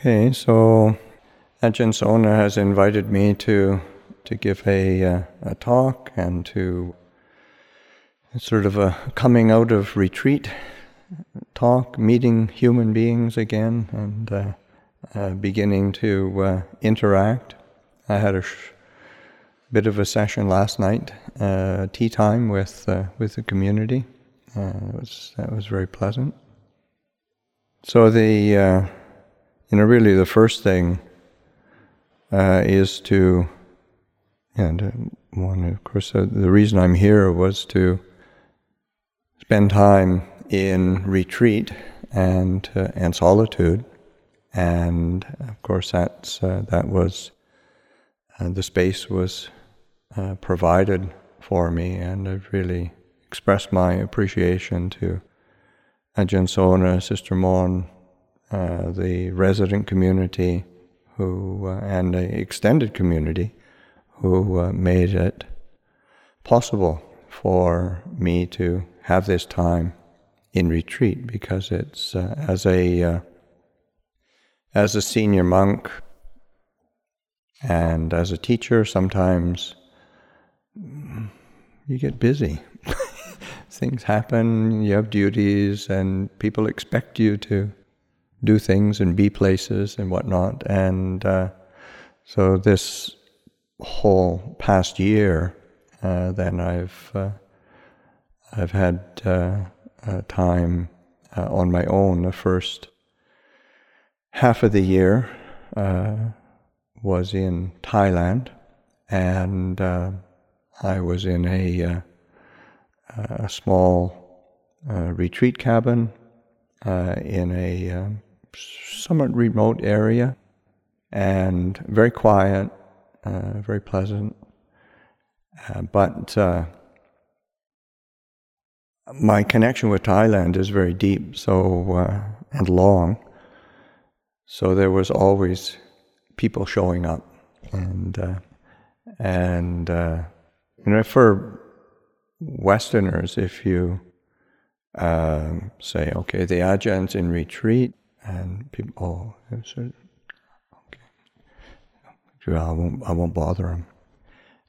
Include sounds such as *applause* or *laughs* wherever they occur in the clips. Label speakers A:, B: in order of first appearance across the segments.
A: Okay, so Ajahn Sona has invited me to to give a uh, a talk and to sort of a coming out of retreat talk, meeting human beings again, and uh, uh, beginning to uh, interact. I had a sh- bit of a session last night, uh, tea time with uh, with the community. it was that was very pleasant. So the you know, really the first thing uh, is to, and uh, one, of course, uh, the reason I'm here was to spend time in retreat and uh, and solitude, and of course that's uh, that was uh, the space was provided for me, and I've really expressed my appreciation to Ajahn Sona, Sister Mon, uh, the resident community who uh, and the extended community who uh, made it possible for me to have this time in retreat because it's uh, as a uh, as a senior monk and as a teacher sometimes you get busy. *laughs* Things happen you have duties and people expect you to do things and be places and whatnot. And uh, so this whole past year, uh, then I've uh, I've had uh, time uh, on my own. The first half of the year uh, was in Thailand, and I was in a a small retreat cabin in a um, somewhat remote area and very quiet, uh, very pleasant. Uh, but uh, my connection with Thailand is very deep, so uh, and long. So there was always people showing up, and uh, and uh, you know for Westerners, if you say, okay, the Ajahns in retreat, and people, oh, said, okay, I won't, I won't bother him.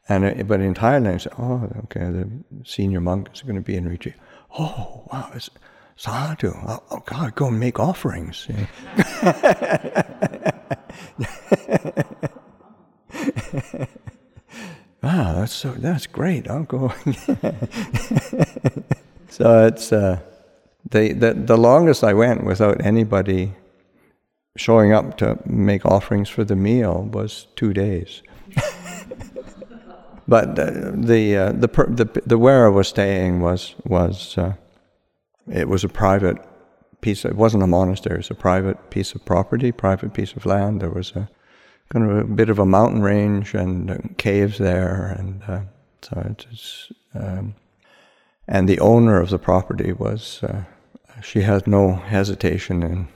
A: And it, but in Thailand, said, oh, okay, the senior monk is going to be in retreat. Oh, wow, it's sadhu. Oh, oh God, go and make offerings. *laughs* wow, that's so that's great. I'll go. *laughs* so it's. Uh, the, the, the longest I went without anybody showing up to make offerings for the meal was two days. *laughs* but the the, uh, the, the the where I was staying was was uh, it was a private piece. Of, it wasn't a monastery. It was a private piece of property, private piece of land. There was a kind of a bit of a mountain range and uh, caves there, and uh, so it's. Um, and the owner of the property was uh, she had no hesitation in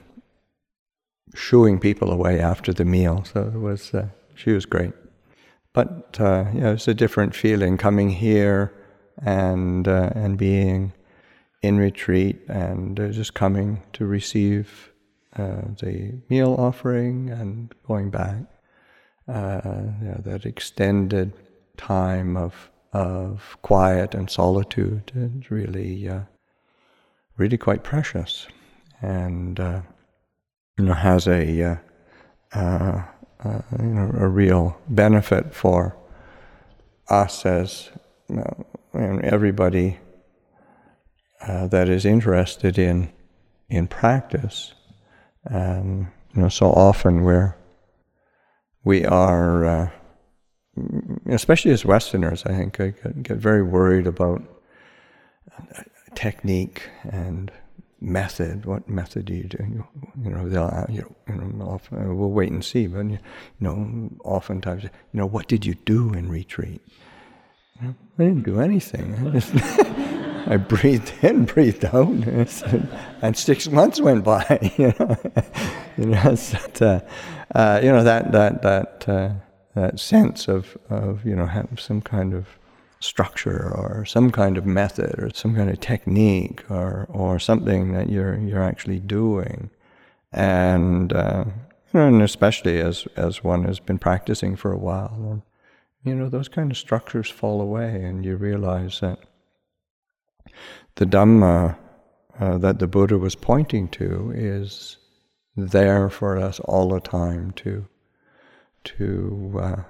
A: shooing people away after the meal. So it was, uh, she was great. But uh, it's a different feeling coming here and uh, and being in retreat and uh, just coming to receive uh, the meal offering and going back. Uh, yeah, that extended time of of quiet and solitude and really really quite precious, and uh, you know has a uh, uh, uh, you know a real benefit for us as you know, everybody uh, that is interested in in practice. Um, you know, so often we're we are, uh, especially as Westerners, I think, I get, get very worried about technique and method. What method do you do? You, you know, they'll, you know, often, we'll wait and see. But you know, oftentimes, you know, what did you do in retreat? I didn't do anything. I, just *laughs* I breathed in, breathed out, *laughs* and six months went by. *laughs* You know, you know, uh, uh, you know that that that uh, that sense of of you know some kind of structure or some kind of method or some kind of technique or, or something that you're, you're actually doing. And uh, and especially as as one has been practicing for a while, you know, those kind of structures fall away, and you realize that the Dhamma uh, that the Buddha was pointing to is there for us all the time to to uh,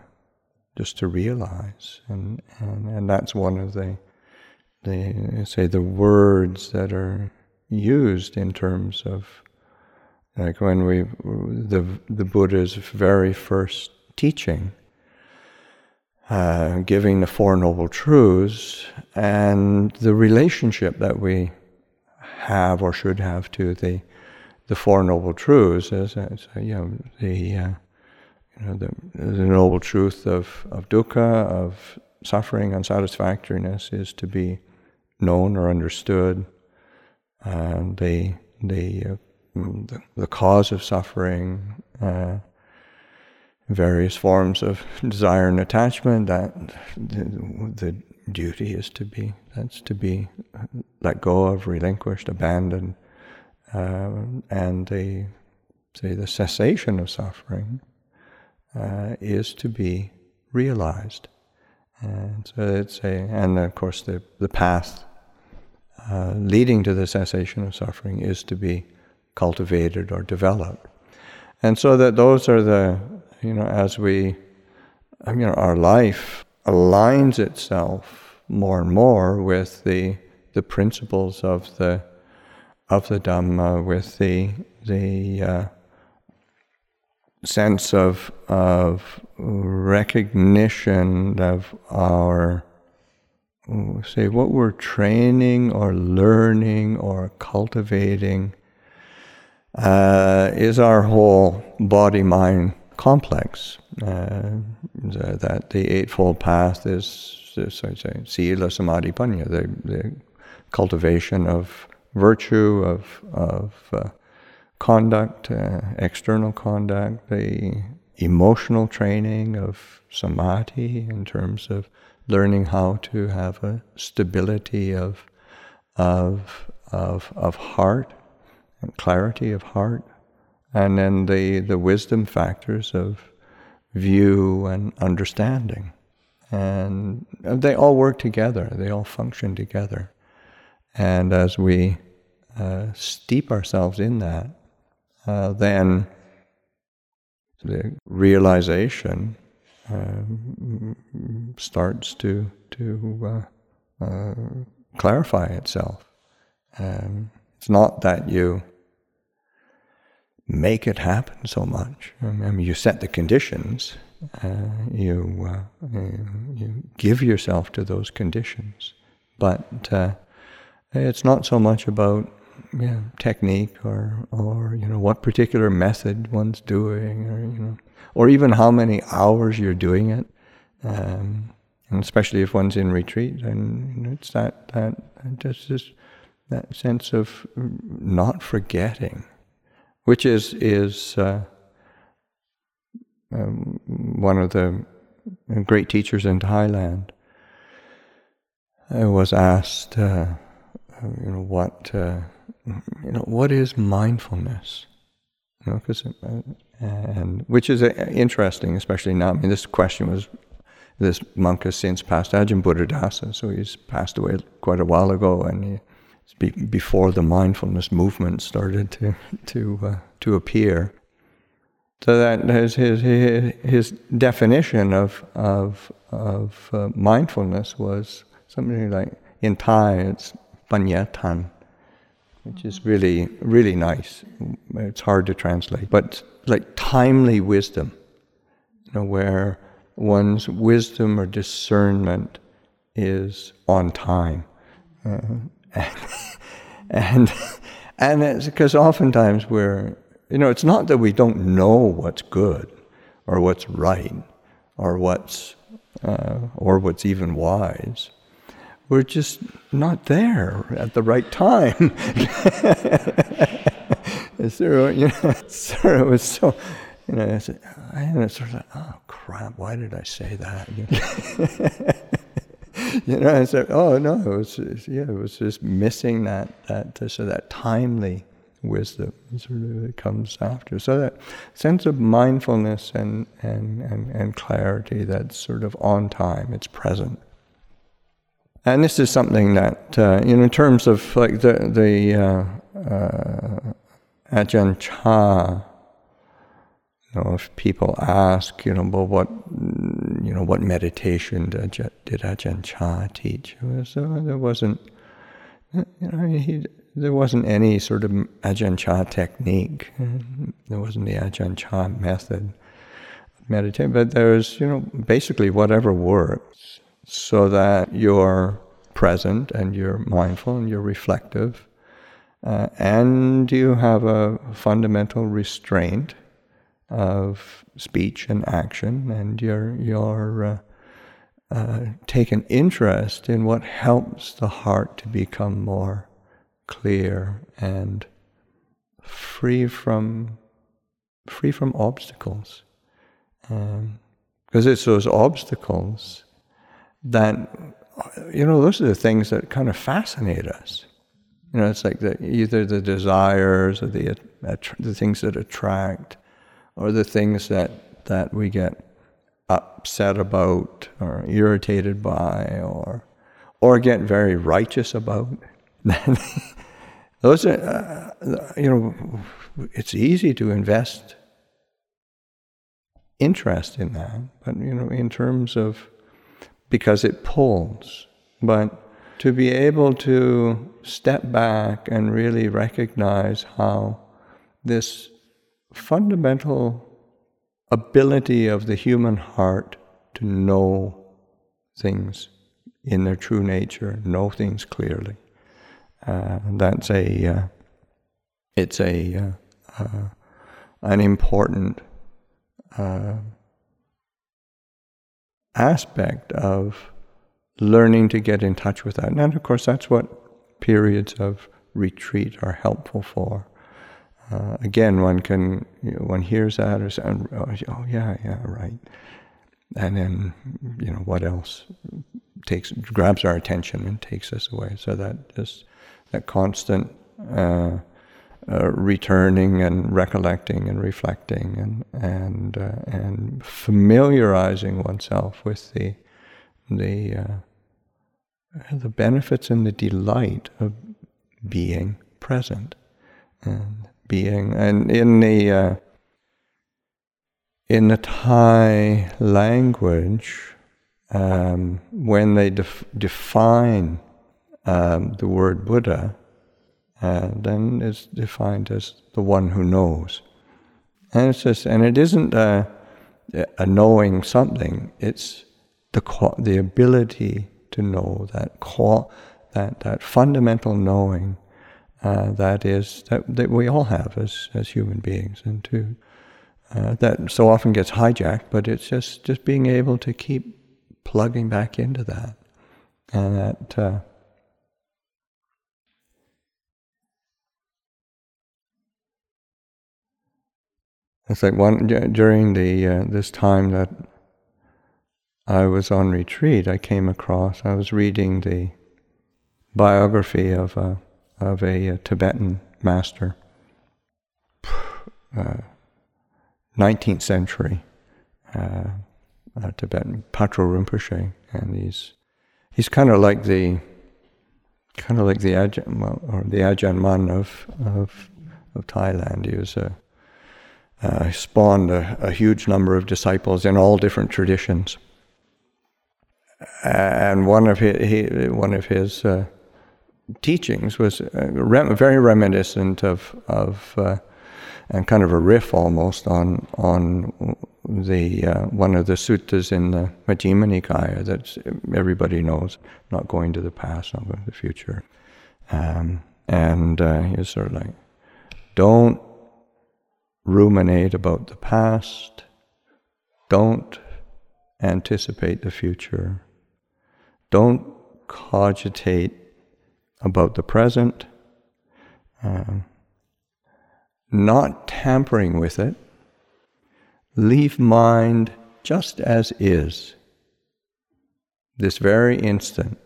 A: just to realize, and, and and that's one of the the say the words that are used in terms of like when we the the Buddha's very first teaching, uh, giving the Four Noble Truths, and the relationship that we have or should have to the the Four Noble Truths, is, as you know the uh, you know the, the noble truth of of dukkha of suffering unsatisfactoriness is to be known or understood. And the the uh, the, the, cause of suffering, uh, various forms of *laughs* desire and attachment. That the, the, duty is to be that's to be let go of, relinquished, abandoned, uh, and the say the cessation of suffering uh, is to be realized. And so it's a, and of course the the path uh, leading to the cessation of suffering is to be cultivated or developed. And so that those are the, you know, as we, you know, our life aligns itself more and more with the the principles of the of the Dhamma, with the the uh, sense of of recognition of our say what we're training or learning or cultivating uh, is our whole body mind complex. Uh, that the Eightfold Path is, as I say, Sila Samadhi Panya, the, the cultivation of virtue, of, of uh, conduct, uh, external conduct, the emotional training of samadhi in terms of learning how to have a stability of, of, of, of heart and clarity of heart, and then the, the wisdom factors of view and understanding. And they all work together, they all function together. And as we uh, steep ourselves in that, uh, then the realization uh, starts to to uh, uh, clarify itself. Um, it's not that you make it happen so much. I mean, you set the conditions. Uh, you, you give yourself to those conditions, but it's not so much about yeah, technique or or you know what particular method one's doing or you know or even how many hours you're doing it. Um, and especially if one's in retreat, and it's that that just this that sense of not forgetting, which is is uh, um, one of the great teachers in Thailand. I was asked, uh, you know, what uh, you know, what is mindfulness? You know, because uh, and which is uh, interesting, especially now. I mean, this question was this monk has since passed, Ajahn Buddhadasa, so he's passed away quite a while ago, and he, before the mindfulness movement started to to uh, to appear. So that his his his definition of of of uh, mindfulness was something like in Thai it's panyatan, which is really really nice. It's hard to translate, but like timely wisdom, you know, where one's wisdom or discernment is on time. Uh, and *laughs* and it's because oftentimes we're you know it's not that we don't know what's good or what's right or what's uh, or what's even wise we're just not there at the right time *laughs* so, you know, *laughs* so it was so, you know, I said, it's sort of like, oh crap, why did I say that? *laughs* You know, I said, oh no, it was, yeah, it was just missing that, that, so that timely wisdom sort of comes after. So that sense of mindfulness and, and, and, and clarity that's sort of on time, it's present. And this is something that, uh, you know, in terms of like the, the uh, uh, Ajahn Chah, you know, if people ask, you know, well, what, you know, what meditation did, did Ajahn Chah teach? So there wasn't, you know, he, there wasn't any sort of Ajahn Chah technique. There wasn't the Ajahn Chah method meditate, but there's, you know, basically whatever works so that you're present and you're mindful and you're reflective uh, and you have a fundamental restraint of speech and action, and you're, you're uh, uh, take an interest in what helps the heart to become more clear and free from free from obstacles. Because um, it's those obstacles that you know those are the things that kind of fascinate us. You know, it's like the, either the desires or the the things that attract, or the things that that we get upset about or irritated by or or get very righteous about. *laughs* Those are, uh, you know, it's easy to invest interest in that, but you know, in terms of because it pulls, but to be able to step back and really recognize how this fundamental ability of the human heart to know things in their true nature, know things clearly. Uh, that's a uh, it's a uh, uh an important uh, aspect of learning to get in touch with that. And of course, that's what periods of retreat are helpful for. Uh, again, one can you know, one hears that or says, oh, oh yeah, yeah, right, and then you know what else takes grabs our attention and takes us away. So that just that constant uh, uh, returning and recollecting and reflecting and and uh, and familiarizing oneself with the the uh, the benefits and the delight of being present and being. And in the uh, in the Thai language, um, when they def- define um, the word Buddha, uh, then it's defined as the one who knows. And it's just, and it isn't a, a knowing something. It's the the ability to know that that that fundamental knowing uh, that is that, that we all have as as human beings, and to uh, that so often gets hijacked. But it's just just being able to keep plugging back into that, and that. It's like one during the uh, this time that I was on retreat. I came across. I was reading the biography of a of a, a uh, Tibetan master, uh, 19th century uh, Tibetan Patrul Rinpoche, and he's he's kind of like the kind of like the Ajahn or the Ajahn Mun of of of Thailand. He was a uh, spawned a, a, huge number of disciples in all different traditions. And one of his, he, one of his uh, teachings was uh, rem- very reminiscent of of uh, and kind of a riff almost on on the uh, one of the suttas in the Majjhima Nikaya that everybody knows, not going to the past, not going to the future. Um, and uh, he was sort of like, don't ruminate about the past, don't anticipate the future, don't cogitate about the present, uh, not tampering with it, leave mind just as is, this very instant,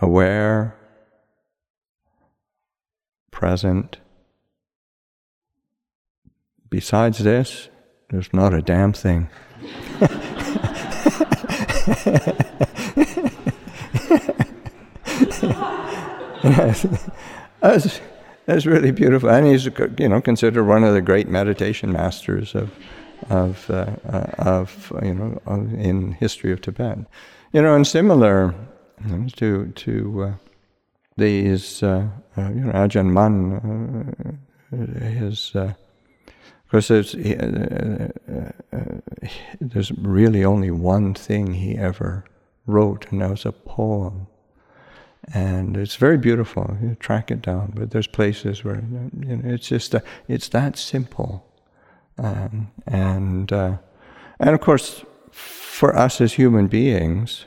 A: aware. Present. Besides this, there's not a damn thing. *laughs* that's, that's really beautiful. And he's, you know, considered one of the great meditation masters of, of, uh, uh, of you know, in history of Tibet. You know, and similar to to uh, these, uh, uh, you know, Ajahn Mun, uh, his, because there's, there's really only one thing he ever wrote, and that was a poem and it's very beautiful. You track it down, but there's places where you know it's just it's that simple, um, and uh, and of course, for us as human beings,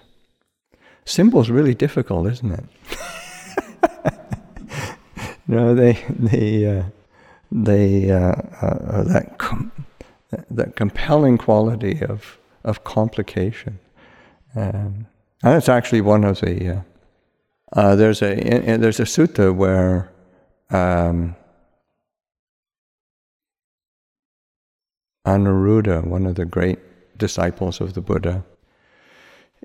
A: is really difficult, isn't it? *laughs* you know, they they uh, they uh, uh, that com- that compelling quality of of complication, um, and it's actually one of the uh, uh, there's a in, there's a sutta where um, Anuruddha, one of the great disciples of the Buddha,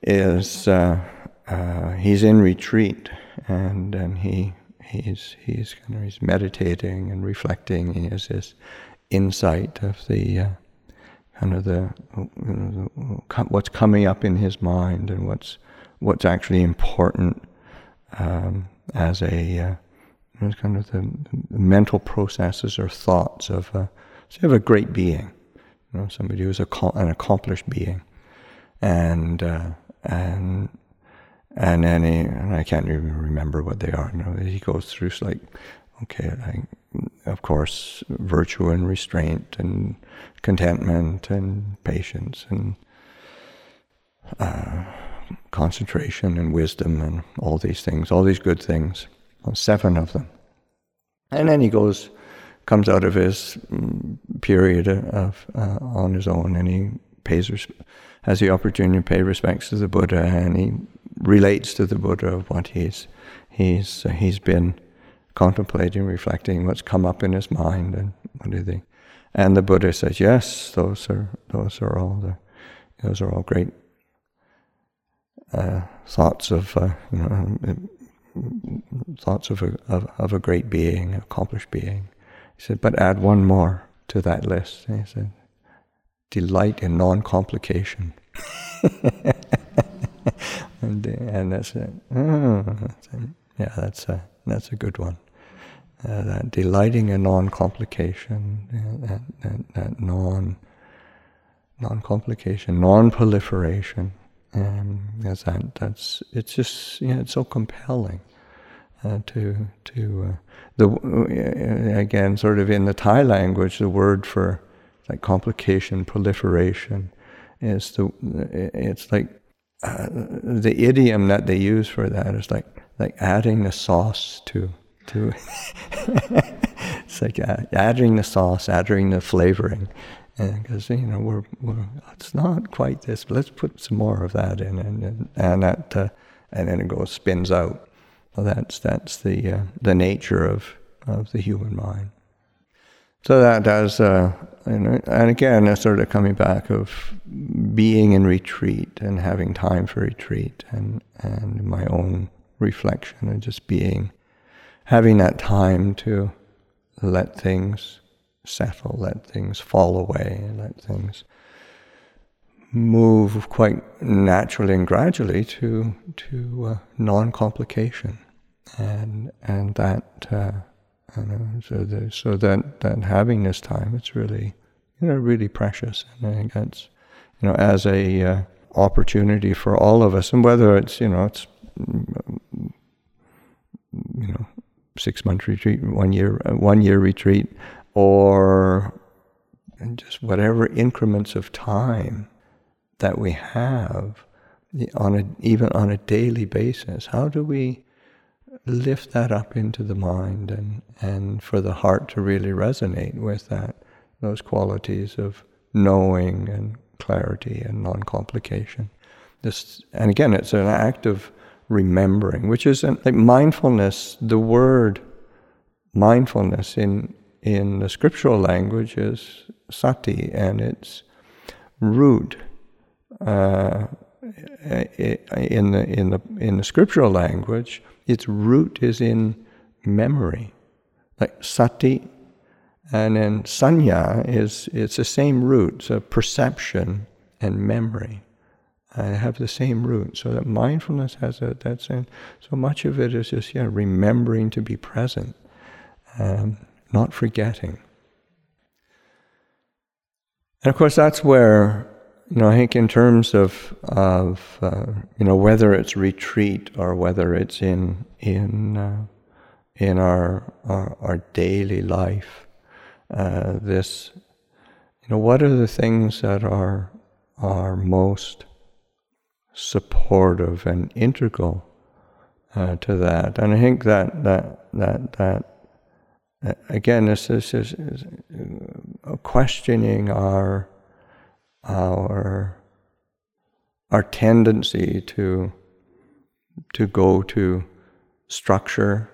A: is uh, uh, he's in retreat and and he he's he's kind of he's meditating and reflecting. He has this insight of the uh, kind of the, you know, the, what's coming up in his mind and what's what's actually important um, as a uh, kind of the, the, mental processes or thoughts of a, say of a great being, you know, somebody who's a, an accomplished being, and uh, and and then he, and I can't even remember what they are. Know, he goes through like, okay, of course, virtue and restraint and contentment and patience and. Uh, concentration and wisdom and all these things, all these good things, seven of them. And then he goes, comes out of his mm, period of uh, on his own, and he pays has the opportunity to pay respects to the Buddha, and he relates to the Buddha of what he's he's he's been contemplating, reflecting, what's come up in his mind, and what do they? And the Buddha says, yes, those are those are all the those are all great uh, thoughts of uh, you know thoughts of a of, of, a great being, accomplished being. He said, but add one more to that list. He said, delight in non-complication. *laughs* and, and that's it. Oh. Yeah, that's a that's a good one. Uh, that delighting in non-complication, that, that, that non non-complication, non-proliferation and that's that, that's it's just yeah, it's so compelling uh, to to uh, the uh, again sort of in the Thai language the word for like complication proliferation is the it's like uh, the idiom that they use for that is like like adding the sauce to to *laughs* it's like adding the sauce adding the flavoring because you know we're, we're, it's not quite this. But let's put some more of that in, and and, that uh, and then it goes spins out. That's that's the uh, the nature of of the human mind. So that does, uh, and, and again, it's sort of coming back of being in retreat and having time for retreat, and and my own reflection and just being, having that time to let things settle, let things fall away, let things move quite naturally and gradually to to uh, non-complication, and and that uh, so so that that having this time, it's really you know really precious, and I think that's you know as a uh, opportunity for all of us, and whether it's you know it's you know six month retreat, one year one year retreat, or just whatever increments of time that we have on a, even on a daily basis. How do we lift that up into the mind and, and for the heart to really resonate with that, those qualities of knowing and clarity and non-complication. This, and again, it's an act of remembering, which is an, like mindfulness. The word mindfulness in in the scriptural language is sati, and its root uh, in the in the in the scriptural language, its root is in memory, like sati, and then sanya is it's the same root, so perception and memory. I have the same root, so that mindfulness has a that's so much of it is just yeah remembering to be present, um, not forgetting. And of course, that's where you know, I think in terms of of uh, you know whether it's retreat or whether it's in in uh, in our, our, our daily life, uh, this you know what are the things that are are most supportive and integral uh, to that, and I think that that that that again this, this is, is uh, questioning our our our tendency to to go to structure.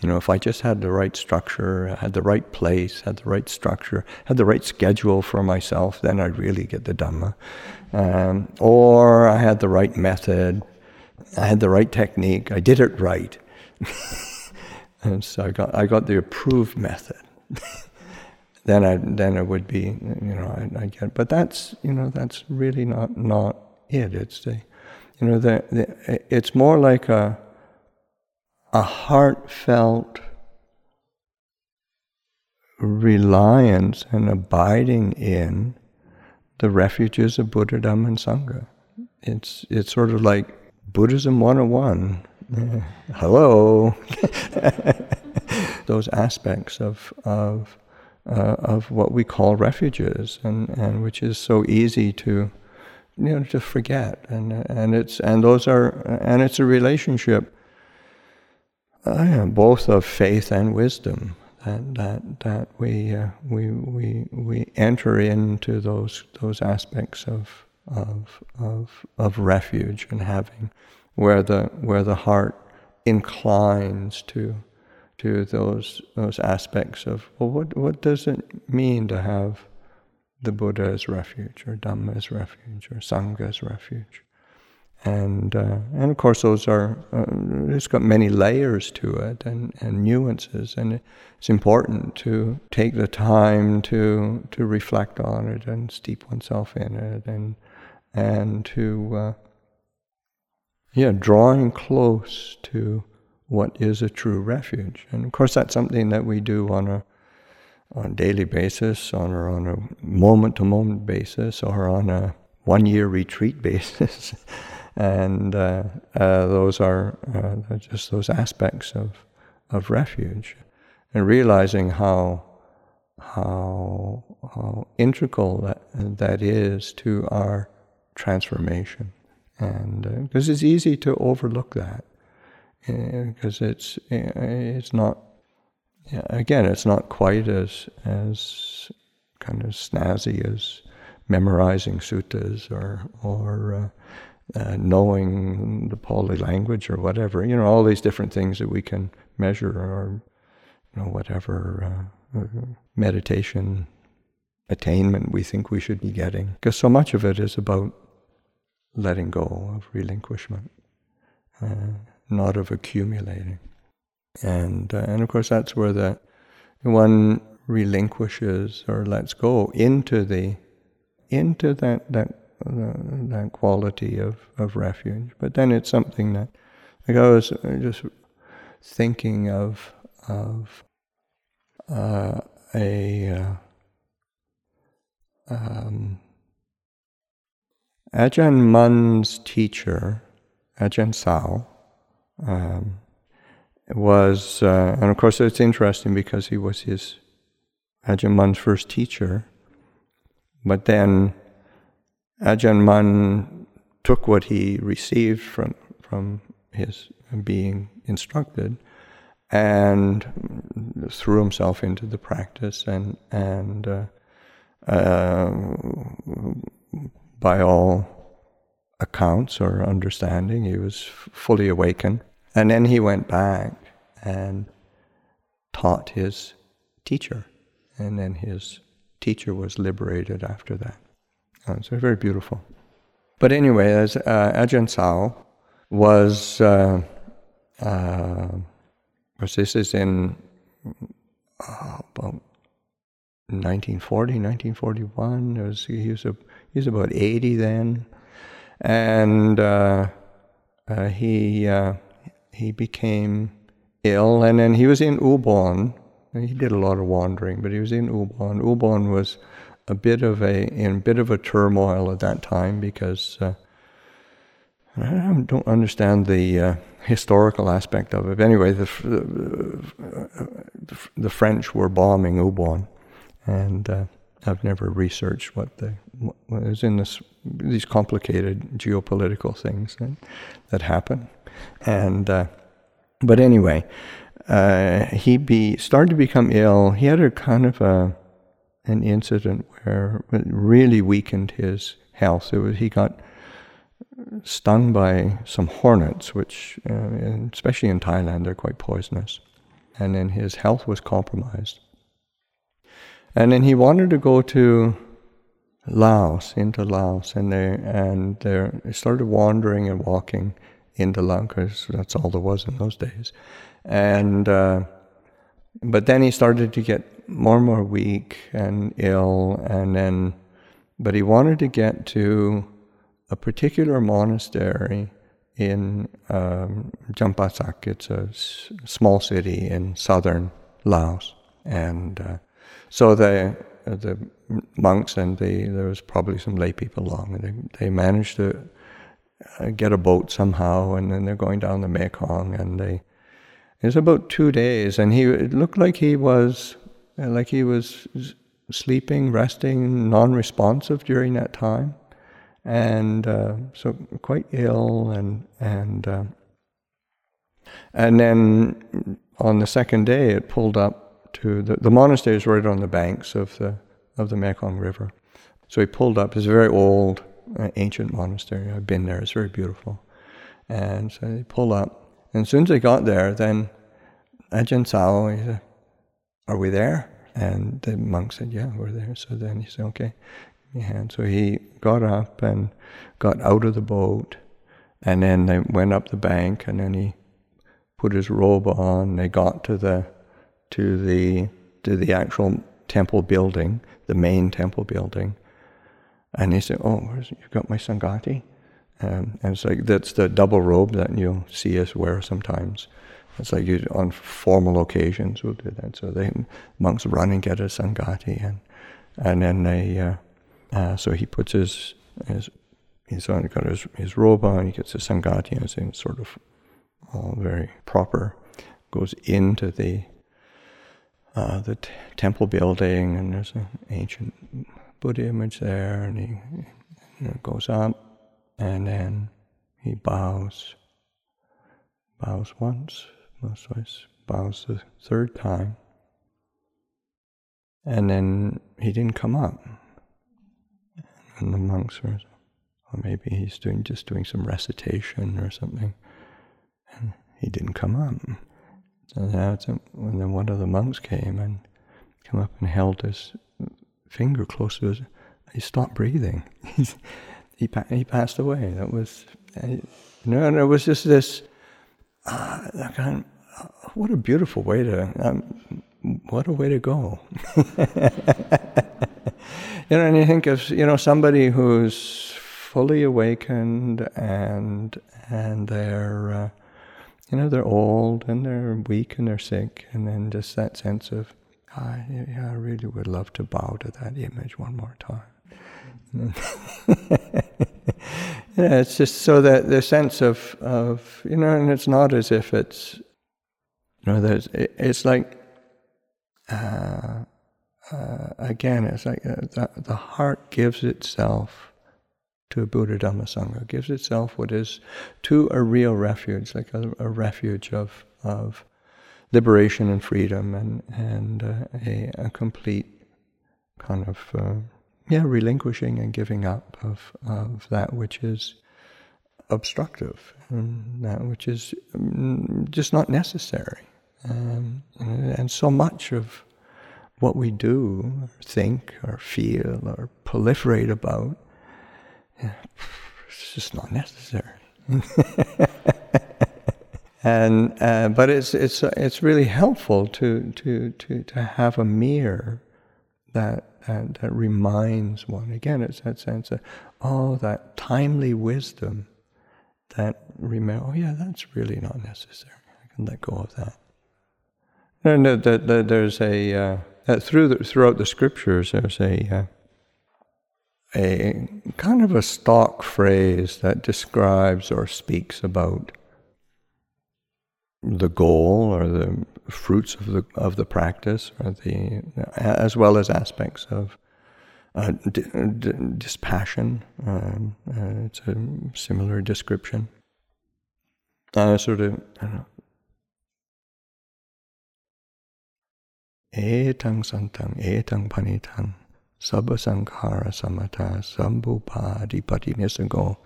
A: You know, if I just had the right structure, had the right place, had the right structure, had the right schedule for myself, then I'd really get the Dhamma. Um, or I had the right method, I had the right technique, I did it right. *laughs* and so I got, I got the approved method. *laughs* then I then it would be you know I, I get but that's you know that's really not not it it's the you know the, the it's more like a a heartfelt reliance and abiding in the refuges of Buddha, Dhamma, and Sangha. It's it's sort of like Buddhism 101. Yeah. *laughs* Hello. *laughs* Those aspects of of uh, of what we call refuges, and, and which is so easy to you know to forget, and and it's and those are and it's a relationship uh, both of faith and wisdom that that that we uh, we we we enter into those those aspects of of of of refuge and having where the where the heart inclines to to those those aspects of well, what what does it mean to have the Buddha as refuge, or Dhamma as refuge, or Sangha as refuge, and uh, and of course those are uh, it's got many layers to it and, and nuances, and it's important to take the time to to reflect on it and steep oneself in it, and and to uh, yeah, drawing close to what is a true refuge. And of course, that's something that we do on a on a daily basis, on or on a moment to moment basis, or on a one year retreat *laughs* basis. and uh, uh, those are uh, just those aspects of of refuge, and realizing how how, how integral that that is to our transformation, and because uh, it's easy to overlook that because it's it's not again it's not quite as as kind of snazzy as memorizing suttas or or uh, uh, knowing the Pali language or whatever. You know all these different things that we can measure or you know whatever uh, meditation attainment we think we should be getting. Because so much of it is about letting go of relinquishment. Uh, not of accumulating. And, uh, and of course, that's where the one relinquishes or lets go into the into that that uh, that quality of, of refuge. But then it's something that like I was just thinking of of uh, a uh, um, Ajahn Mun's teacher, Ajahn Sao, um, was, uh, and of course it's interesting because he was his Ajahn Mun's first teacher, but then Ajahn Mun took what he received from from his being instructed and threw himself into the practice and and uh, uh, by all accounts or understanding he was fully awakened and then he went back and taught his teacher, and then his teacher was liberated after that. Uh, so very beautiful. But anyway, as uh, Ajahn Sao was, uh, uh, this is in uh, about 1940, 1941. Was, he was a, he was about 80 then, and uh, uh, he uh, he became ill, and then he was in Ubon. He did a lot of wandering, but he was in Ubon. Ubon was a bit of a in a bit of a turmoil at that time because uh, I don't understand the uh, historical aspect of it. Anyway, the, the, the French were bombing Ubon, and I've never researched what the what was in this these complicated geopolitical things that, that happen, and uh, but anyway, uh, he be started to become ill. He had a kind of a an incident where it really weakened his health. It was he got stung by some hornets, which, uh, especially in Thailand, they're quite poisonous. And then his health was compromised. And then he wanted to go to Laos, into Laos, and they and they started wandering and walking into Laos because that's all there was in those days. And uh, but then he started to get more and more weak and ill, and then, but he wanted to get to a particular monastery in um, Champasak. It's a s- small city in southern Laos, and uh, so the uh, the monks and the there was probably some lay people along, and they, they managed to uh, get a boat somehow, and then they're going down the Mekong, and they it was about two days, and he it looked like he was uh, like he was sleeping, resting, non-responsive during that time, and uh, so quite ill, and and uh, and then on the second day, it pulled up to the the monastery is right on the banks of the of the Mekong River, so he pulled up. It's a very old, uh, ancient monastery. I've been there. It's very beautiful, and so he pulled up and as soon as I got there, then Ajahn Sao, he said, Are we there? And the monk said, Yeah, we're there. So then he said, Okay, me. So he got up and got out of the boat, and then they went up the bank, and then he put his robe on. They got to the to the to the actual temple building, the main temple building, and he said, "Oh, you've got my sangati." Um, and it's like that's the double robe that you'll see us wear sometimes. It's like you, on formal occasions we'll do that. So the monks run and get a sangati, and and then they uh, uh, so he puts his his he's on got his, his robe on. He gets a sangati, and it's sort of all very proper. Goes into the uh, the t- temple building, and there's an ancient Buddha image there, and he goes up and then he bows, bows once, bows twice, bows the third time. And then he didn't come up. And the monks were, or maybe he's doing just doing some recitation or something. And he didn't come up. When then one of the monks came and came up and held his finger close to his, he stopped breathing. *laughs* he pa- he passed away. That was, uh, you know, and it was just this. Uh, kind of, what a beautiful way to. Um, what a way to go. *laughs* you know, and you think of you know somebody who's fully awakened and and they're uh, you know they're old and they're weak and they're sick, and then just that sense of, I, I really would love to bow to that image one more time. *laughs* yeah, it's just so that the sense of, of, you know, and it's not as if it's, you know, there's, it's like, uh, uh, again, it's like uh, the, the heart gives itself to a Buddha Dhamma Sangha, gives itself what is to a real refuge, like a, a refuge of, of liberation and freedom and, and uh, a, a complete kind of uh, yeah, relinquishing and giving up of, of that which is obstructive and that which is mm, just not necessary. Um, and so much of what we do, or think, or feel, or proliferate about, it's just not necessary. *laughs* and uh, but it's it's it's really helpful to to to to have a mirror that that, that reminds one again. It's that sense of oh that timely wisdom that remember. Oh yeah, that's really not necessary. I can let go of that. And the, the, the, there's a uh, uh, through the, throughout the scriptures there's a uh, a kind of a stock phrase that describes or speaks about the goal or the fruits of the of the practice, or the as well as aspects of uh, d- d- dispassion. Um, uh, it's a similar description. Uh, sort of, I don't know. Samata, sambupadi pati nisago,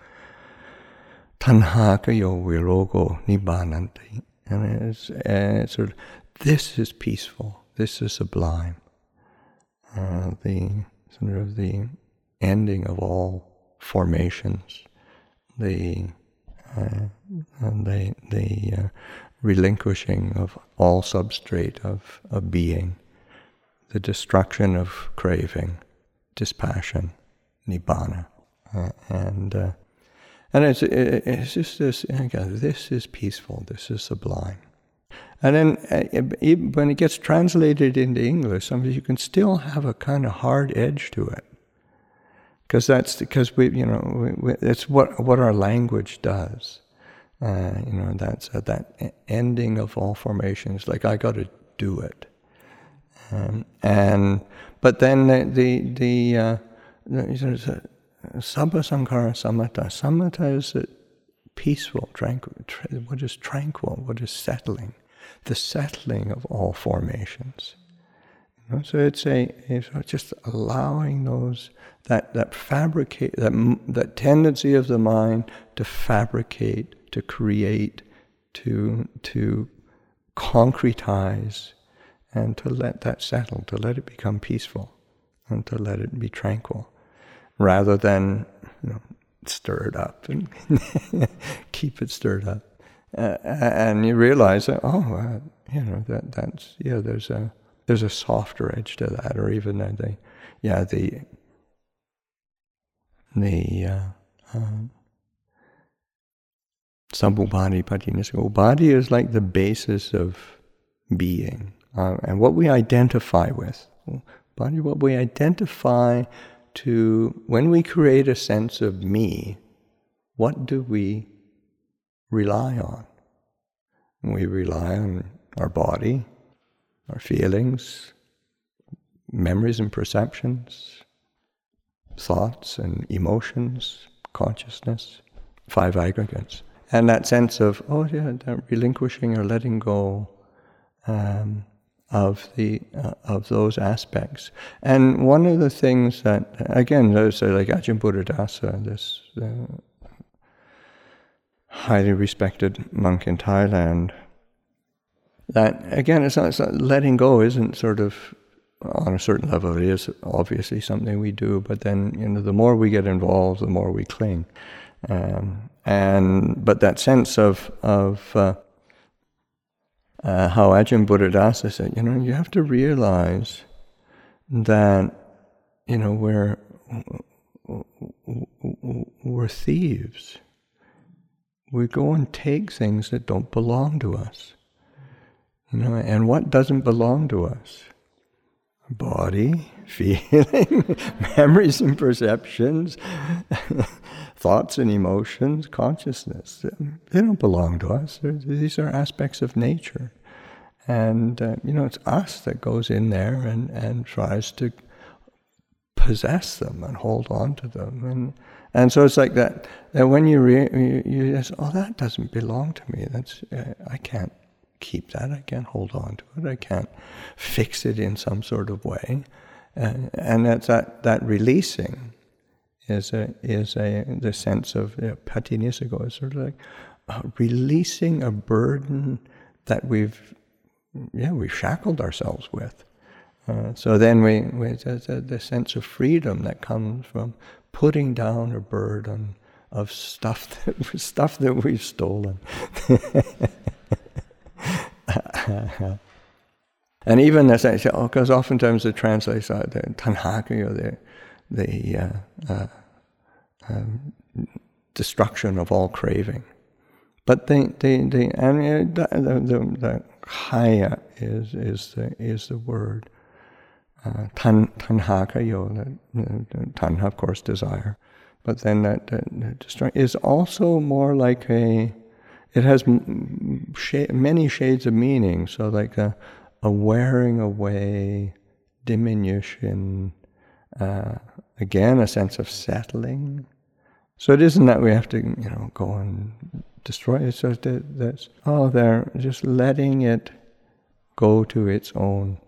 A: tanha kayo virogo nibbānanti. And it's, uh, sort of, this is peaceful, this is sublime. Uh, the sort of the ending of all formations, the uh, the the uh, relinquishing of all substrate of, of being, the destruction of craving, dispassion, nibbana, uh, and uh, and it's it's just this. Again, this is peaceful. This is sublime. And then uh, when it gets translated into English, sometimes you can still have a kind of hard edge to it, because that's because we, you know, we, we, it's what what our language does. Uh, you know, that's uh, that ending of all formations. Like I got to do it, um, and but then the the, the uh, Sabba Sankhara Samatha. Samatha is peaceful, tranquil. Tra- what is tranquil? What is settling? The settling of all formations. You know, so it's a it's just allowing those that that fabricate that that tendency of the mind to fabricate, to create, to to concretize, and to let that settle, to let it become peaceful, and to let it be tranquil rather than you know, stir it up and *laughs* keep it stirred up. Uh, and you realize that oh, uh, you know that that's yeah. There's a there's a softer edge to that, or even the yeah the the uh, um, Sambhupadi Patinisika. Body is like the basis of being, uh, and what we identify with. Body, what we identify to when we create a sense of me, what do we rely on? We rely on our body, our feelings, memories and perceptions, thoughts and emotions, consciousness, five aggregates. And that sense of, oh yeah, relinquishing or letting go, um, of the uh, of those aspects. And one of the things that again, there's uh, like Ajahn Buddhadasa, this uh, highly respected monk in Thailand. That again, it's not, it's not, letting go isn't sort of on a certain level. It is obviously something we do, but then you know, the more we get involved, the more we cling. Um, and but that sense of of uh, uh, how Ajahn Buddhadasa said, you know, you have to realize that, you know, we're, we're thieves. We go and take things that don't belong to us. You know, and what doesn't belong to us? Body, feeling, *laughs* memories and perceptions, *laughs* thoughts and emotions, consciousness. They don't belong to us. They're, these are aspects of nature. And, uh, you know, it's us that goes in there and, and tries to possess them and hold on to them. And, and so it's like that, that when you, re, you, you oh, that doesn't belong to me. That's, uh, I can't keep that. I can't hold on to it. I can't fix it in some sort of way. Uh, and that's that, that releasing is a, is a, the sense of you know, patinisiko is sort of like uh, releasing a burden that we've yeah, we've shackled ourselves with. Uh, so then we, we the, the sense of freedom that comes from putting down a burden of stuff *laughs* that stuff that we've stolen. *laughs* and even as I say, because oh, oftentimes the translates uh, the tanhaka, or the the uh, uh, um, destruction of all craving. But the the the and the, the, the, the is is the is the word. Uh, tan tanhaka tanha of course desire, but then that, that is also more like a. It has many shades of meaning. So like a, a wearing away, diminution, uh, again a sense of settling. So it isn't that we have to, you know, go and destroy it. So that, that's oh, they're just letting it go to its own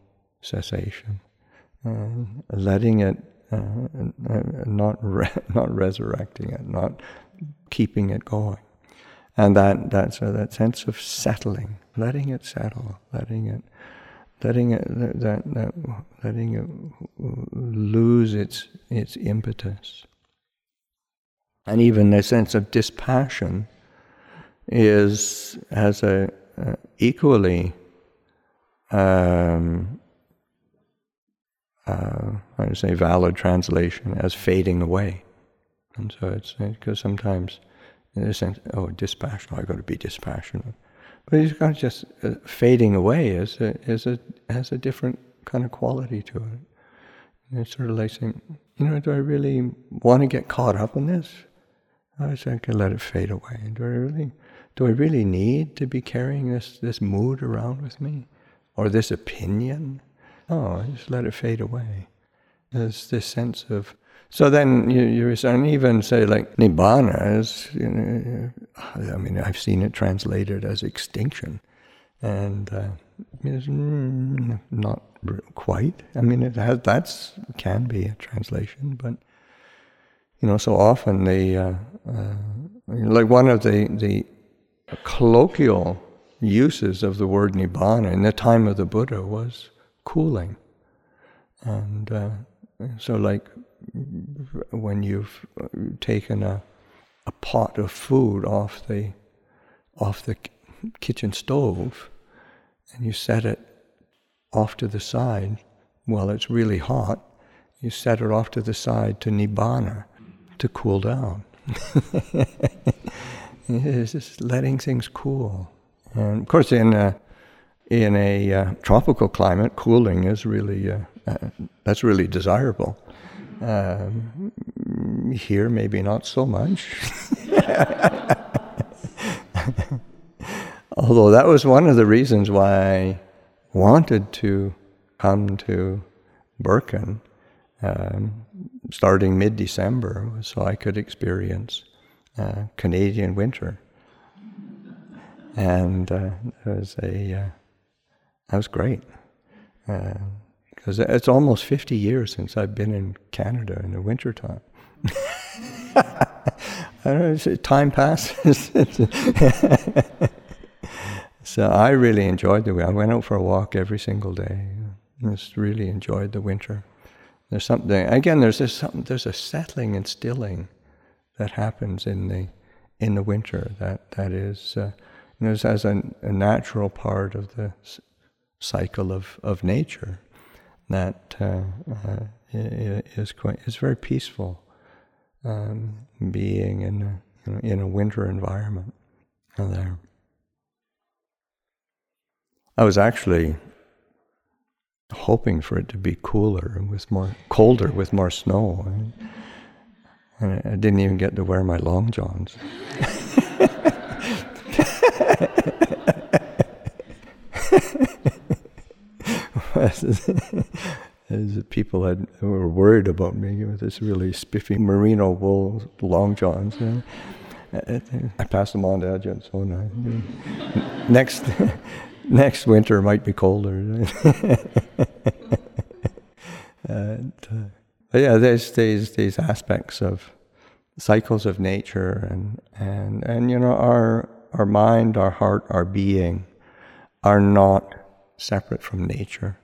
A: cessation, uh, letting it, uh, not re- *laughs* not resurrecting it, not keeping it going, and that that's uh, that sense of settling, letting it settle, letting it. Letting it, that, that, letting it lose its its impetus, and even a sense of dispassion is has a, equally um, uh, I would say valid translation as fading away, and so it's because sometimes in a sense, oh, dispassionate, I've got to be dispassionate, but it's kind of just uh, fading away is a, is a has a different kind of quality to it. And it's sort of like saying, you know, do I really want to get caught up in this? I say I can let it fade away. Do I really? do I really need to be carrying this, this mood around with me? Or this opinion? Oh, I just let it fade away. There's this sense of. So then you, you and even say like nibbana is, you know, I mean, I've seen it translated as extinction. And uh, it's mm, not quite. I mean, it has, that's, can be a translation, but you know, so often the uh, uh, like one of the the colloquial uses of the word nibbana in the time of the Buddha was cooling. And uh, so, like when you've taken a, a pot of food off the off the kitchen stove and you set it off to the side while it's really hot, you set it off to the side to nibbana, to cool down. *laughs* It's just letting things cool. And of course, in a, in a uh, tropical climate, cooling is really uh, uh, that's really desirable. Um, here, maybe not so much. *laughs* Although that was one of the reasons why I wanted to come to Birken, um, starting mid-December, so I could experience uh, Canadian winter. And uh, it was a, uh, that was great. Because it's almost 50 years since I've been in Canada in the wintertime. *laughs* I don't know, time passes. *laughs* so I really enjoyed the. I went out for a walk every single day. Just really enjoyed the winter. There's something again. There's this something. There's a settling and stilling that happens in the in the winter. That that is uh, you know, as a, a, natural part of the cycle of, of nature. That uh, uh, is quite is very peaceful. Um, being in a, in a winter environment there. I was actually hoping for it to be cooler with more colder with more snow. And I didn't even get to wear my long johns. *laughs* *laughs* As people had, were worried about me with this really spiffy merino wool long johns. I passed them on to Ajahn Sona. *laughs* Next, *laughs* next winter might be colder. and, uh, yeah, there's these these aspects of cycles of nature, and and and you know our our mind, our heart, our being are not separate from nature,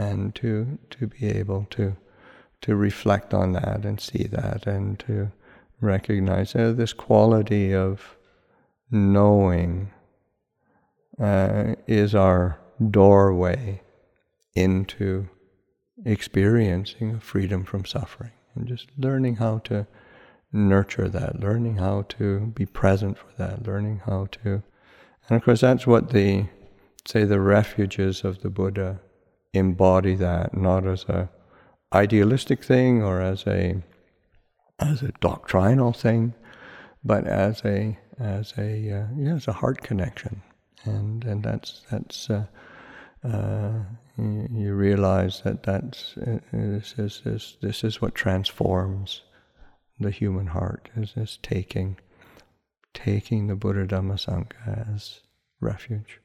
A: and to to be able to to reflect on that and see that and to recognize uh, this quality of knowing uh, is our doorway into experiencing freedom from suffering and just learning how to nurture that, learning how to be present for that, learning how to. And of course, that's what the, say, the refuges of the Buddha embody that, not as a idealistic thing or as a as a doctrinal thing, but as a as a uh, yeah, as a heart connection, and and that's that's uh, uh, you, realize that that's uh, this is this this is what transforms the human heart is this taking taking the Buddha Dhamma Sangha as refuge.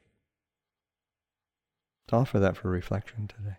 A: To offer that for reflection today.